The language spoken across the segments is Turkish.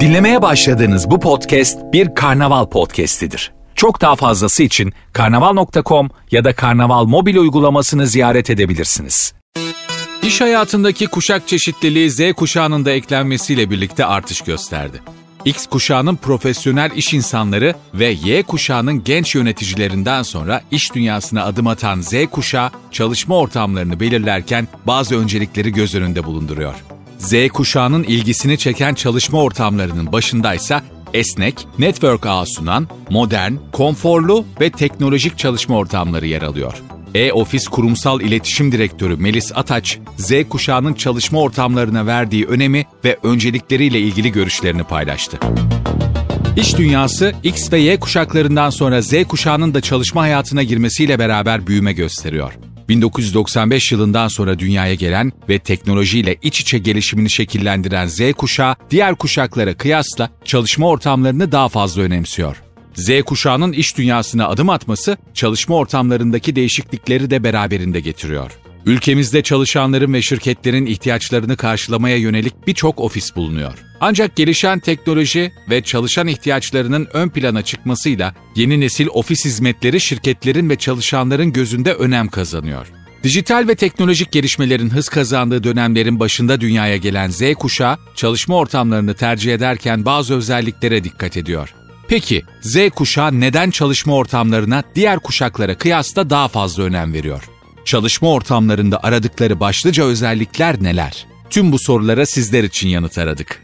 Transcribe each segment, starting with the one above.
Dinlemeye başladığınız bu podcast bir karnaval podcastidir. Çok daha fazlası için karnaval.com ya da karnaval mobil uygulamasını ziyaret edebilirsiniz. İş hayatındaki kuşak çeşitliliği Z kuşağının da eklenmesiyle birlikte artış gösterdi. X kuşağının profesyonel iş insanları ve Y kuşağının genç yöneticilerinden sonra iş dünyasına adım atan Z kuşağı çalışma ortamlarını belirlerken bazı öncelikleri göz önünde bulunduruyor. Z kuşağının ilgisini çeken çalışma ortamlarının başındaysa esnek, network ağı sunan, modern, konforlu ve teknolojik çalışma ortamları yer alıyor. E-Ofis Kurumsal İletişim Direktörü Melis Ataç, Z kuşağının çalışma ortamlarına verdiği önemi ve öncelikleriyle ilgili görüşlerini paylaştı. İş dünyası X ve Y kuşaklarından sonra Z kuşağının da çalışma hayatına girmesiyle beraber büyüme gösteriyor. 1995 yılından sonra dünyaya gelen ve teknolojiyle iç içe gelişimini şekillendiren Z kuşağı diğer kuşaklara kıyasla çalışma ortamlarını daha fazla önemsiyor. Z kuşağının iş dünyasına adım atması çalışma ortamlarındaki değişiklikleri de beraberinde getiriyor. Ülkemizde çalışanların ve şirketlerin ihtiyaçlarını karşılamaya yönelik birçok ofis bulunuyor. Ancak gelişen teknoloji ve çalışan ihtiyaçlarının ön plana çıkmasıyla yeni nesil ofis hizmetleri şirketlerin ve çalışanların gözünde önem kazanıyor. Dijital ve teknolojik gelişmelerin hız kazandığı dönemlerin başında dünyaya gelen Z kuşağı çalışma ortamlarını tercih ederken bazı özelliklere dikkat ediyor. Peki Z kuşağı neden çalışma ortamlarına diğer kuşaklara kıyasla daha fazla önem veriyor? Çalışma ortamlarında aradıkları başlıca özellikler neler? Tüm bu sorulara sizler için yanıt aradık.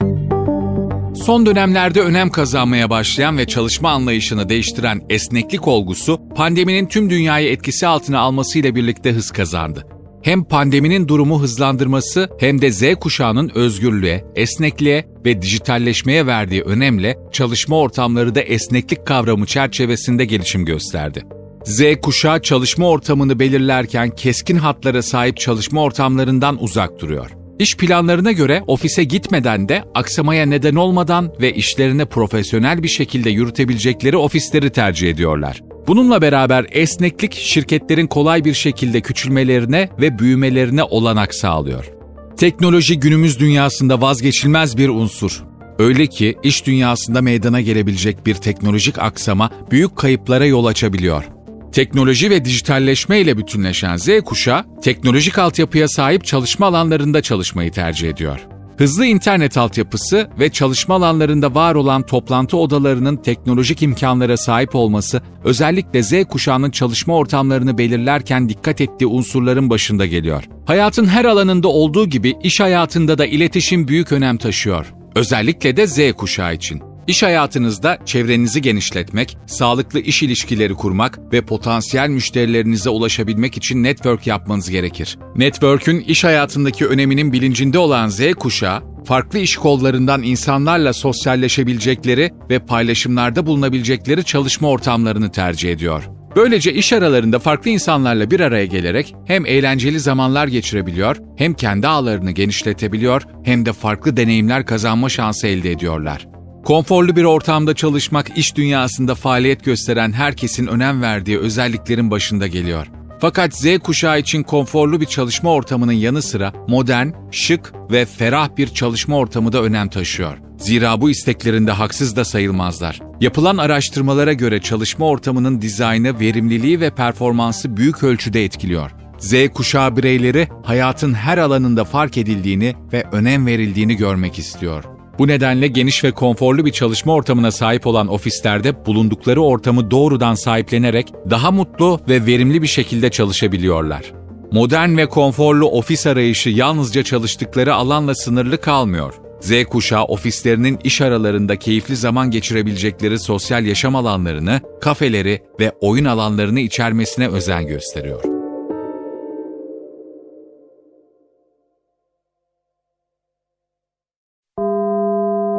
Son dönemlerde önem kazanmaya başlayan ve çalışma anlayışını değiştiren esneklik olgusu, pandeminin tüm dünyayı etkisi altına almasıyla birlikte hız kazandı. Hem pandeminin durumu hızlandırması hem de Z kuşağının özgürlüğe, esnekliğe ve dijitalleşmeye verdiği önemle çalışma ortamları da esneklik kavramı çerçevesinde gelişim gösterdi. Z kuşağı çalışma ortamını belirlerken keskin hatlara sahip çalışma ortamlarından uzak duruyor. İş planlarına göre ofise gitmeden de aksamaya neden olmadan ve işlerini profesyonel bir şekilde yürütebilecekleri ofisleri tercih ediyorlar. Bununla beraber esneklik şirketlerin kolay bir şekilde küçülmelerine ve büyümelerine olanak sağlıyor. Teknoloji günümüz dünyasında vazgeçilmez bir unsur. Öyle ki iş dünyasında meydana gelebilecek bir teknolojik aksama büyük kayıplara yol açabiliyor. Teknoloji ve dijitalleşme ile bütünleşen Z kuşağı, teknolojik altyapıya sahip çalışma alanlarında çalışmayı tercih ediyor. Hızlı internet altyapısı ve çalışma alanlarında var olan toplantı odalarının teknolojik imkanlara sahip olması özellikle Z kuşağının çalışma ortamlarını belirlerken dikkat ettiği unsurların başında geliyor. Hayatın her alanında olduğu gibi iş hayatında da iletişim büyük önem taşıyor. Özellikle de Z kuşağı için. İş hayatınızda çevrenizi genişletmek, sağlıklı iş ilişkileri kurmak ve potansiyel müşterilerinize ulaşabilmek için network yapmanız gerekir. Network'ün iş hayatındaki öneminin bilincinde olan Z kuşağı, farklı iş kollarından insanlarla sosyalleşebilecekleri ve paylaşımlarda bulunabilecekleri çalışma ortamlarını tercih ediyor. Böylece iş aralarında farklı insanlarla bir araya gelerek hem eğlenceli zamanlar geçirebiliyor, hem kendi ağlarını genişletebiliyor, hem de farklı deneyimler kazanma şansı elde ediyorlar. Konforlu bir ortamda çalışmak iş dünyasında faaliyet gösteren herkesin önem verdiği özelliklerin başında geliyor. Fakat Z kuşağı için konforlu bir çalışma ortamının yanı sıra modern, şık ve ferah bir çalışma ortamı da önem taşıyor. Zira bu isteklerinde haksız da sayılmazlar. Yapılan araştırmalara göre çalışma ortamının dizaynı, verimliliği ve performansı büyük ölçüde etkiliyor. Z kuşağı bireyleri hayatın her alanında fark edildiğini ve önem verildiğini görmek istiyor. Bu nedenle geniş ve konforlu bir çalışma ortamına sahip olan ofislerde bulundukları ortamı doğrudan sahiplenerek daha mutlu ve verimli bir şekilde çalışabiliyorlar. Modern ve konforlu ofis arayışı yalnızca çalıştıkları alanla sınırlı kalmıyor. Z kuşağı ofislerinin iş aralarında keyifli zaman geçirebilecekleri sosyal yaşam alanlarını, kafeleri ve oyun alanlarını içermesine özen gösteriyor.